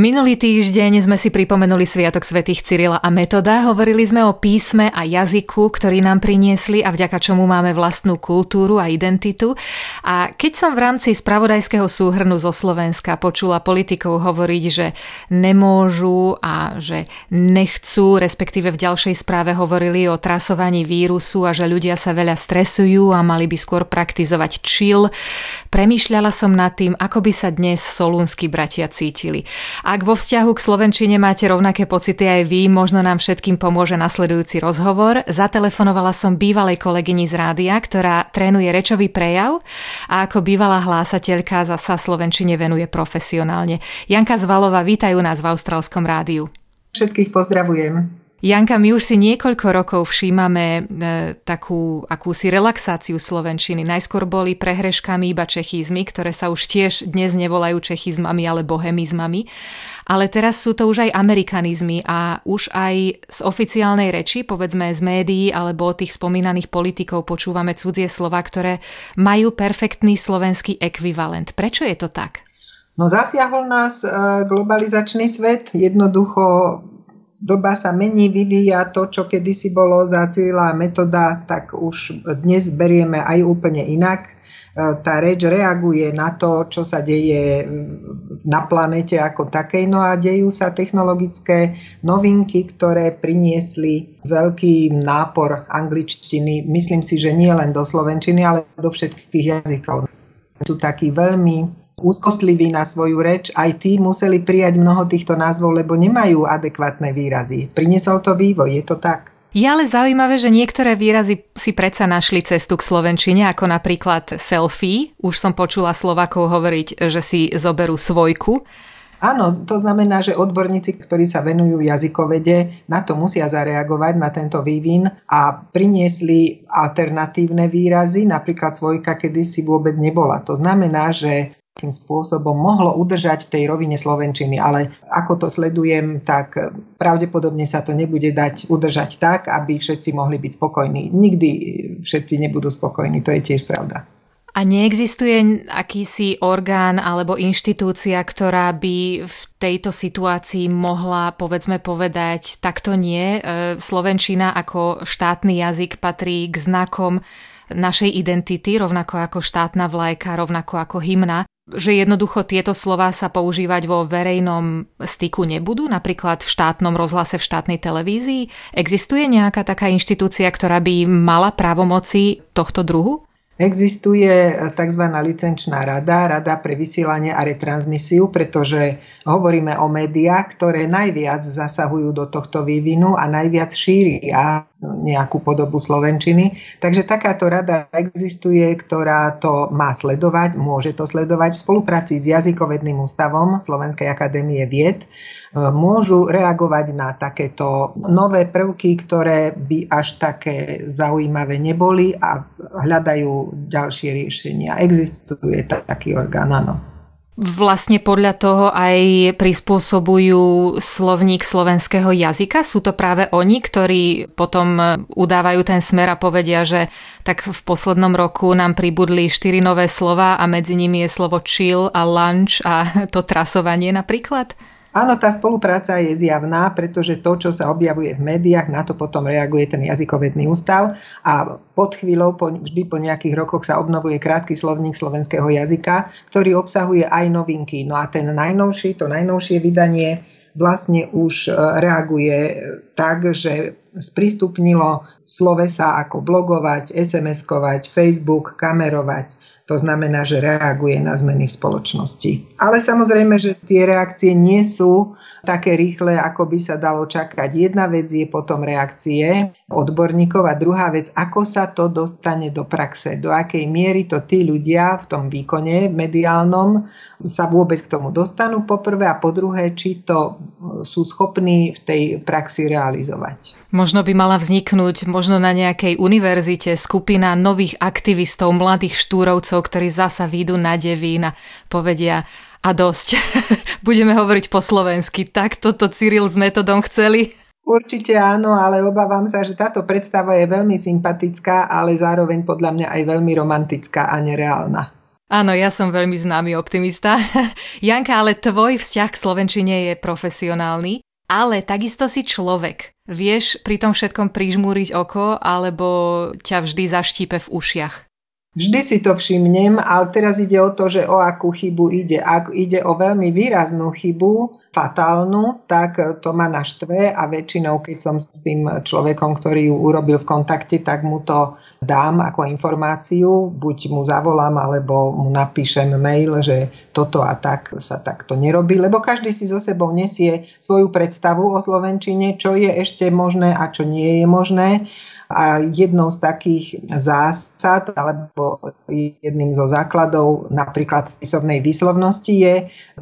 Minulý týždeň sme si pripomenuli Sviatok svätých Cyrila a Metoda, hovorili sme o písme a jazyku, ktorý nám priniesli a vďaka čomu máme vlastnú kultúru a identitu. A keď som v rámci spravodajského súhrnu zo Slovenska počula politikov hovoriť, že nemôžu a že nechcú, respektíve v ďalšej správe hovorili o trasovaní vírusu a že ľudia sa veľa stresujú a mali by skôr praktizovať chill, premýšľala som nad tým, ako by sa dnes solúnsky bratia cítili. Ak vo vzťahu k Slovenčine máte rovnaké pocity aj vy, možno nám všetkým pomôže nasledujúci rozhovor. Zatelefonovala som bývalej kolegyni z rádia, ktorá trénuje rečový prejav a ako bývalá hlásateľka sa Slovenčine venuje profesionálne. Janka Zvalova, vítajú nás v Austrálskom rádiu. Všetkých pozdravujem. Janka, my už si niekoľko rokov všímame e, takú akúsi relaxáciu slovenčiny. Najskôr boli prehreškami iba čechizmy, ktoré sa už tiež dnes nevolajú čechizmami, ale bohemizmami. Ale teraz sú to už aj amerikanizmy a už aj z oficiálnej reči, povedzme z médií alebo od tých spomínaných politikov počúvame cudzie slova, ktoré majú perfektný slovenský ekvivalent. Prečo je to tak? No zasiahol nás e, globalizačný svet, jednoducho doba sa mení, vyvíja to, čo kedysi bolo za cieľa metoda, tak už dnes berieme aj úplne inak. E, tá reč reaguje na to, čo sa deje na planete ako takej. No a dejú sa technologické novinky, ktoré priniesli veľký nápor angličtiny. Myslím si, že nie len do slovenčiny, ale do všetkých jazykov. Sú takí veľmi úzkostliví na svoju reč, aj tí museli prijať mnoho týchto názvov, lebo nemajú adekvátne výrazy. Priniesol to vývoj, je to tak. Je ale zaujímavé, že niektoré výrazy si predsa našli cestu k slovenčine, ako napríklad selfie. Už som počula Slovakov hovoriť, že si zoberú svojku. Áno, to znamená, že odborníci, ktorí sa venujú jazykovede, na to musia zareagovať, na tento vývin a priniesli alternatívne výrazy, napríklad svojka kedysi vôbec nebola. To znamená, že akým spôsobom mohlo udržať v tej rovine Slovenčiny, ale ako to sledujem, tak pravdepodobne sa to nebude dať udržať tak, aby všetci mohli byť spokojní. Nikdy všetci nebudú spokojní, to je tiež pravda. A neexistuje akýsi orgán alebo inštitúcia, ktorá by v tejto situácii mohla, povedzme, povedať, takto nie. E, Slovenčina ako štátny jazyk patrí k znakom našej identity, rovnako ako štátna vlajka, rovnako ako hymna že jednoducho tieto slova sa používať vo verejnom styku nebudú, napríklad v štátnom rozhlase, v štátnej televízii? Existuje nejaká taká inštitúcia, ktorá by mala právomoci tohto druhu? Existuje tzv. licenčná rada, rada pre vysielanie a retransmisiu, pretože hovoríme o médiách, ktoré najviac zasahujú do tohto vývinu a najviac šíria nejakú podobu slovenčiny. Takže takáto rada existuje, ktorá to má sledovať, môže to sledovať v spolupráci s jazykovedným ústavom Slovenskej akadémie vied môžu reagovať na takéto nové prvky, ktoré by až také zaujímavé neboli a hľadajú ďalšie riešenia. Existuje taký orgán, áno vlastne podľa toho aj prispôsobujú slovník slovenského jazyka? Sú to práve oni, ktorí potom udávajú ten smer a povedia, že tak v poslednom roku nám pribudli štyri nové slova a medzi nimi je slovo chill a lunch a to trasovanie napríklad? Áno, tá spolupráca je zjavná, pretože to, čo sa objavuje v médiách, na to potom reaguje ten jazykovedný ústav a pod chvíľou, po, vždy po nejakých rokoch sa obnovuje krátky slovník slovenského jazyka, ktorý obsahuje aj novinky. No a ten najnovší, to najnovšie vydanie vlastne už e, reaguje tak, že sprístupnilo slovesa ako blogovať, SMS-kovať, Facebook, kamerovať, to znamená, že reaguje na zmeny v spoločnosti. Ale samozrejme, že tie reakcie nie sú také rýchle, ako by sa dalo čakať. Jedna vec je potom reakcie odborníkov a druhá vec, ako sa to dostane do praxe, do akej miery to tí ľudia v tom výkone mediálnom sa vôbec k tomu dostanú poprvé a po druhé, či to sú schopní v tej praxi realizovať. Možno by mala vzniknúť možno na nejakej univerzite skupina nových aktivistov, mladých štúrovcov, ktorí zasa výjdu na devín a povedia a dosť. Budeme hovoriť po slovensky. Tak toto Cyril s metodom chceli? Určite áno, ale obávam sa, že táto predstava je veľmi sympatická, ale zároveň podľa mňa aj veľmi romantická a nereálna. Áno, ja som veľmi známy optimista. Janka, ale tvoj vzťah k Slovenčine je profesionálny, ale takisto si človek. Vieš pri tom všetkom prižmúriť oko, alebo ťa vždy zaštípe v ušiach? Vždy si to všimnem, ale teraz ide o to, že o akú chybu ide. Ak ide o veľmi výraznú chybu, fatálnu, tak to ma naštve a väčšinou, keď som s tým človekom, ktorý ju urobil v kontakte, tak mu to dám ako informáciu, buď mu zavolám, alebo mu napíšem mail, že toto a tak sa takto nerobí, lebo každý si so sebou nesie svoju predstavu o Slovenčine, čo je ešte možné a čo nie je možné a jednou z takých zásad alebo jedným zo základov napríklad spisovnej výslovnosti je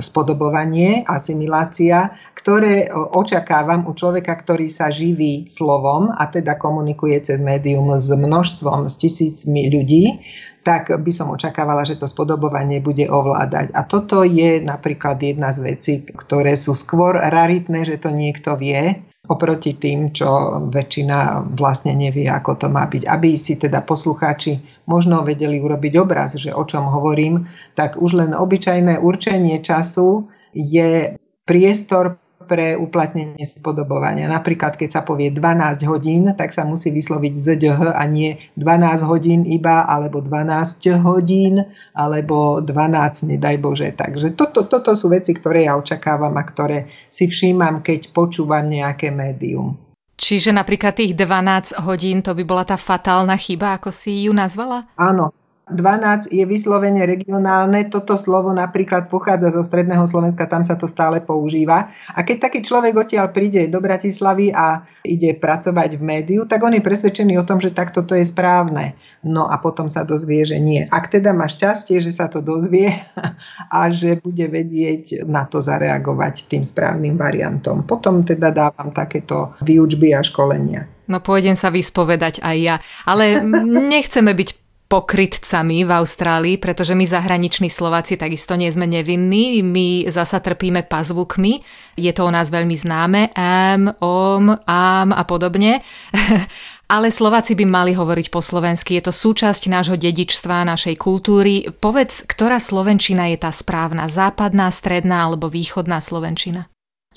spodobovanie, asimilácia, ktoré očakávam u človeka, ktorý sa živí slovom a teda komunikuje cez médium s množstvom, s tisícmi ľudí, tak by som očakávala, že to spodobovanie bude ovládať. A toto je napríklad jedna z vecí, ktoré sú skôr raritné, že to niekto vie, oproti tým, čo väčšina vlastne nevie, ako to má byť. Aby si teda poslucháči možno vedeli urobiť obraz, že o čom hovorím, tak už len obyčajné určenie času je priestor pre uplatnenie spodobovania. Napríklad, keď sa povie 12 hodín, tak sa musí vysloviť ZDH a nie 12 hodín iba, alebo 12 hodín, alebo 12, nedaj Bože. Takže toto, toto sú veci, ktoré ja očakávam a ktoré si všímam, keď počúvam nejaké médium. Čiže napríklad tých 12 hodín, to by bola tá fatálna chyba, ako si ju nazvala? Áno, 12 je vyslovene regionálne. Toto slovo napríklad pochádza zo stredného Slovenska, tam sa to stále používa. A keď taký človek odtiaľ príde do Bratislavy a ide pracovať v médiu, tak on je presvedčený o tom, že takto to je správne. No a potom sa dozvie, že nie. Ak teda má šťastie, že sa to dozvie a že bude vedieť na to zareagovať tým správnym variantom. Potom teda dávam takéto výučby a školenia. No pôjdem sa vyspovedať aj ja. Ale nechceme byť pokrytcami v Austrálii, pretože my zahraniční Slováci takisto nie sme nevinní, my zasa trpíme pazvukmi, je to o nás veľmi známe, am, om, am a podobne. Ale Slováci by mali hovoriť po slovensky, je to súčasť nášho dedičstva, našej kultúry. Povedz, ktorá slovenčina je tá správna, západná, stredná alebo východná slovenčina?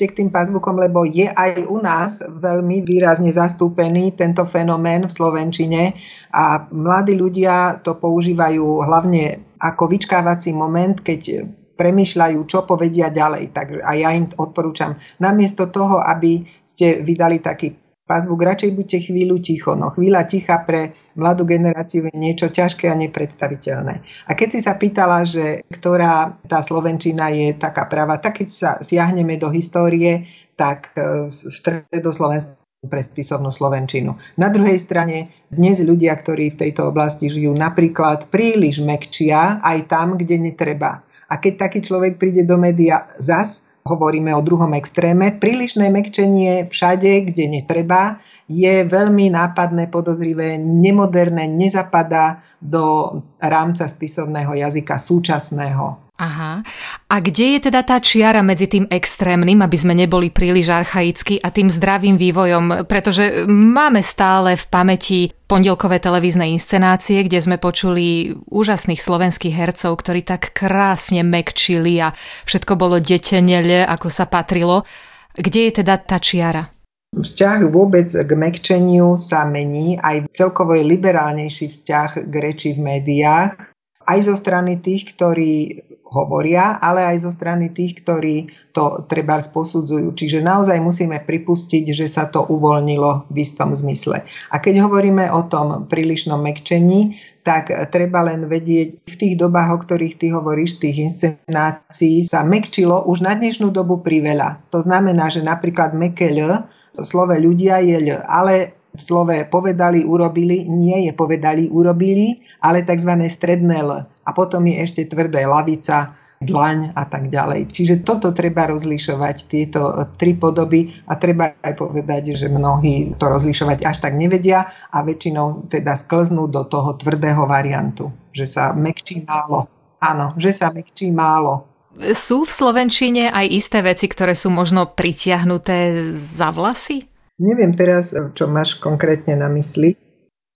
K tým pazvukom, lebo je aj u nás veľmi výrazne zastúpený tento fenomén v Slovenčine a mladí ľudia to používajú hlavne ako vyčkávací moment, keď premyšľajú, čo povedia ďalej. Tak, a ja im odporúčam, namiesto toho, aby ste vydali taký Pazvuk, radšej buďte chvíľu ticho. No chvíľa ticha pre mladú generáciu je niečo ťažké a nepredstaviteľné. A keď si sa pýtala, že ktorá tá Slovenčina je taká práva, tak keď sa siahneme do histórie, tak e, stredoslovenský pre spisovnú Slovenčinu. Na druhej strane dnes ľudia, ktorí v tejto oblasti žijú, napríklad príliš mekčia aj tam, kde netreba. A keď taký človek príde do média zas, hovoríme o druhom extréme, prílišné mekčenie všade, kde netreba, je veľmi nápadné, podozrivé, nemoderné, nezapadá do rámca spisovného jazyka súčasného. Aha. A kde je teda tá čiara medzi tým extrémnym, aby sme neboli príliš archaickí a tým zdravým vývojom? Pretože máme stále v pamäti pondelkové televízne inscenácie, kde sme počuli úžasných slovenských hercov, ktorí tak krásne mekčili a všetko bolo detenele, ako sa patrilo. Kde je teda tá čiara? Vzťah vôbec k mekčeniu sa mení, aj celkovo je liberálnejší vzťah k reči v médiách, aj zo strany tých, ktorí hovoria, ale aj zo strany tých, ktorí to treba posudzujú. Čiže naozaj musíme pripustiť, že sa to uvoľnilo v istom zmysle. A keď hovoríme o tom prílišnom mekčení, tak treba len vedieť, v tých dobách, o ktorých ty hovoríš, tých inscenácií sa mekčilo už na dnešnú dobu priveľa. To znamená, že napríklad mekeľ, slove ľudia je ľ, ale slove povedali, urobili, nie je povedali, urobili, ale tzv. stredné L. A potom je ešte tvrdé lavica, dlaň a tak ďalej. Čiže toto treba rozlišovať, tieto tri podoby a treba aj povedať, že mnohí to rozlišovať až tak nevedia a väčšinou teda sklznú do toho tvrdého variantu, že sa mekčí málo. Áno, že sa mekčí málo. Sú v Slovenčine aj isté veci, ktoré sú možno pritiahnuté za vlasy? Neviem teraz, čo máš konkrétne na mysli.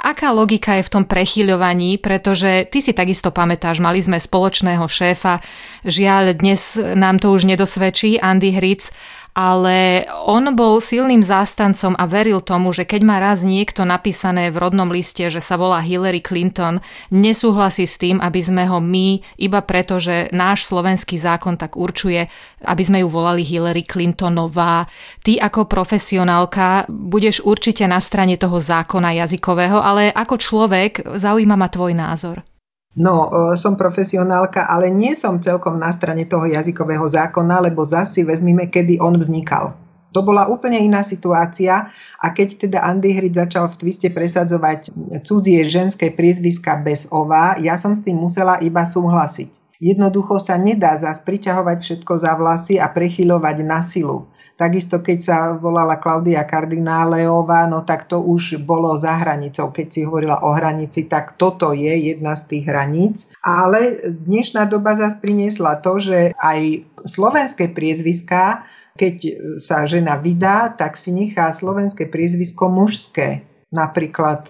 Aká logika je v tom prechyľovaní, pretože ty si takisto pamätáš, mali sme spoločného šéfa, žiaľ dnes nám to už nedosvedčí, Andy Hric, ale on bol silným zástancom a veril tomu, že keď má raz niekto napísané v rodnom liste, že sa volá Hillary Clinton, nesúhlasí s tým, aby sme ho my, iba preto, že náš slovenský zákon tak určuje, aby sme ju volali Hillary Clintonová. Ty ako profesionálka budeš určite na strane toho zákona jazykového, ale ako človek zaujíma ma tvoj názor. No, e, som profesionálka, ale nie som celkom na strane toho jazykového zákona, lebo zasi vezmime, kedy on vznikal. To bola úplne iná situácia a keď teda Andy Hrid začal v twiste presadzovať cudzie ženské priezviska bez ova, ja som s tým musela iba súhlasiť. Jednoducho sa nedá zas priťahovať všetko za vlasy a prechylovať na silu. Takisto keď sa volala Klaudia Kardináleová, no tak to už bolo za hranicou. Keď si hovorila o hranici, tak toto je jedna z tých hraníc. Ale dnešná doba zase priniesla to, že aj slovenské priezviská, keď sa žena vydá, tak si nechá slovenské priezvisko mužské. Napríklad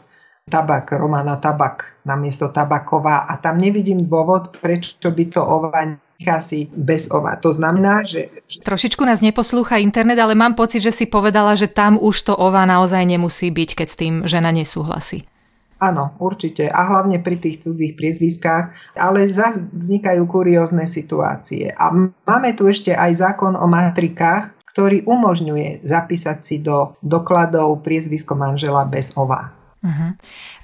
tabak, Romana Tabak namiesto Tabaková a tam nevidím dôvod, prečo by to ova si bez ova. To znamená, že... Trošičku nás neposlúcha internet, ale mám pocit, že si povedala, že tam už to ova naozaj nemusí byť, keď s tým žena nesúhlasí. Áno, určite. A hlavne pri tých cudzích priezviskách. Ale zase vznikajú kuriózne situácie. A máme tu ešte aj zákon o matrikách, ktorý umožňuje zapísať si do dokladov priezvisko manžela bez ova. Uh-huh.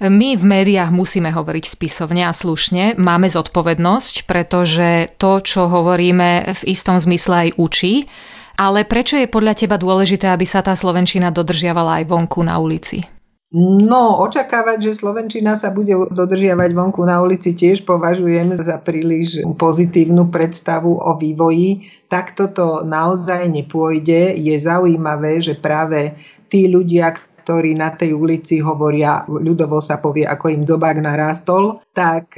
My v médiách musíme hovoriť spisovne a slušne. Máme zodpovednosť, pretože to, čo hovoríme, v istom zmysle aj učí. Ale prečo je podľa teba dôležité, aby sa tá slovenčina dodržiavala aj vonku na ulici? No, očakávať, že Slovenčina sa bude dodržiavať vonku na ulici tiež považujem za príliš pozitívnu predstavu o vývoji. Tak toto naozaj nepôjde. Je zaujímavé, že práve tí ľudia, ktorí na tej ulici hovoria, ľudovo sa povie, ako im zobák narástol, tak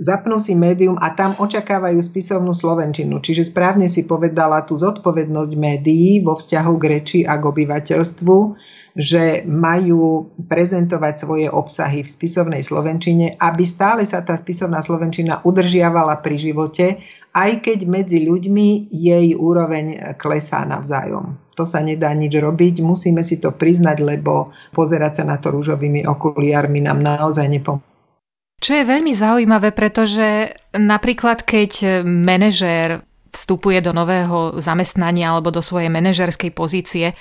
zapnú si médium a tam očakávajú spisovnú slovenčinu. Čiže správne si povedala tú zodpovednosť médií vo vzťahu k reči a k obyvateľstvu, že majú prezentovať svoje obsahy v spisovnej slovenčine, aby stále sa tá spisovná slovenčina udržiavala pri živote, aj keď medzi ľuďmi jej úroveň klesá navzájom to sa nedá nič robiť, musíme si to priznať, lebo pozerať sa na to rúžovými okuliarmi nám naozaj nepomôže. Čo je veľmi zaujímavé, pretože napríklad keď manažér vstupuje do nového zamestnania alebo do svojej manažerskej pozície,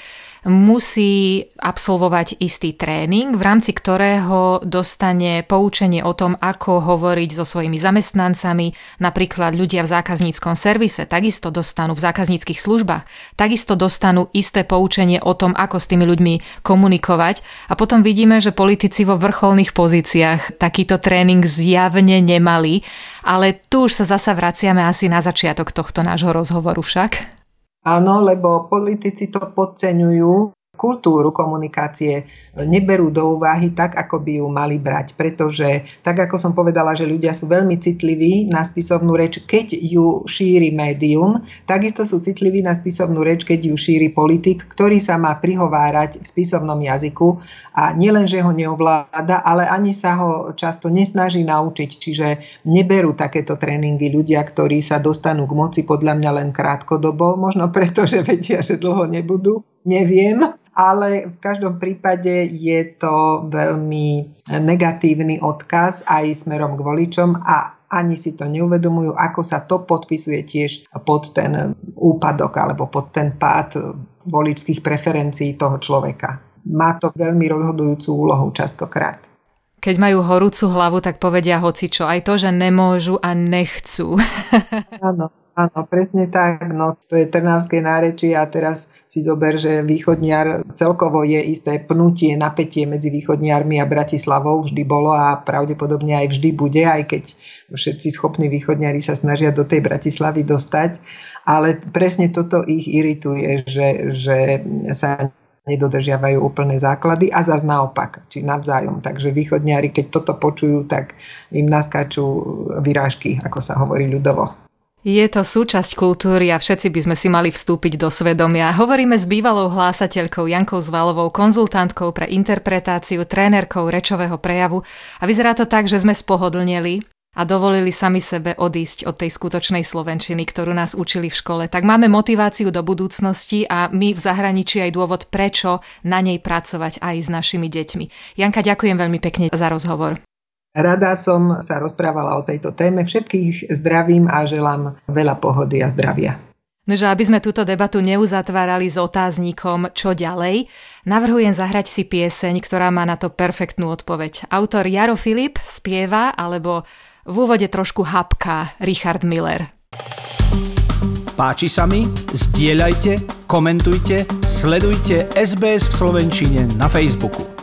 musí absolvovať istý tréning, v rámci ktorého dostane poučenie o tom, ako hovoriť so svojimi zamestnancami, napríklad ľudia v zákazníckom servise takisto dostanú v zákazníckých službách, takisto dostanú isté poučenie o tom, ako s tými ľuďmi komunikovať a potom vidíme, že politici vo vrcholných pozíciách takýto tréning zjavne nemali, ale tu už sa zasa vraciame asi na začiatok tohto nášho rozhovoru však. Áno, lebo politici to podceňujú, kultúru komunikácie neberú do úvahy tak, ako by ju mali brať. Pretože, tak ako som povedala, že ľudia sú veľmi citliví na spisovnú reč, keď ju šíri médium, takisto sú citliví na spisovnú reč, keď ju šíri politik, ktorý sa má prihovárať v spisovnom jazyku a nielen, že ho neovláda, ale ani sa ho často nesnaží naučiť. Čiže neberú takéto tréningy ľudia, ktorí sa dostanú k moci podľa mňa len krátkodobo, možno preto, že vedia, že dlho nebudú neviem, ale v každom prípade je to veľmi negatívny odkaz aj smerom k voličom a ani si to neuvedomujú, ako sa to podpisuje tiež pod ten úpadok alebo pod ten pád voličských preferencií toho človeka. Má to veľmi rozhodujúcu úlohu častokrát. Keď majú horúcu hlavu, tak povedia hoci čo. Aj to, že nemôžu a nechcú. Áno, Áno, presne tak. No, to je Trnavské nárečie a teraz si zober, že východniar celkovo je isté pnutie, napätie medzi východniarmi a Bratislavou vždy bolo a pravdepodobne aj vždy bude, aj keď všetci schopní východniari sa snažia do tej Bratislavy dostať. Ale presne toto ich irituje, že, že sa nedodržiavajú úplné základy a zase naopak, či navzájom. Takže východniari, keď toto počujú, tak im naskáču vyrážky, ako sa hovorí ľudovo. Je to súčasť kultúry a všetci by sme si mali vstúpiť do svedomia. Hovoríme s bývalou hlásateľkou Jankou Zvalovou, konzultantkou pre interpretáciu, trénerkou rečového prejavu a vyzerá to tak, že sme spohodlnili a dovolili sami sebe odísť od tej skutočnej slovenčiny, ktorú nás učili v škole, tak máme motiváciu do budúcnosti a my v zahraničí aj dôvod, prečo na nej pracovať aj s našimi deťmi. Janka, ďakujem veľmi pekne za rozhovor. Rada som sa rozprávala o tejto téme. Všetkých zdravím a želám veľa pohody a zdravia. No, že aby sme túto debatu neuzatvárali s otáznikom čo ďalej, navrhujem zahrať si pieseň, ktorá má na to perfektnú odpoveď. Autor Jaro Filip spieva, alebo v úvode trošku hapká Richard Miller. Páči sa mi? Zdieľajte, komentujte, sledujte SBS v Slovenčine na Facebooku.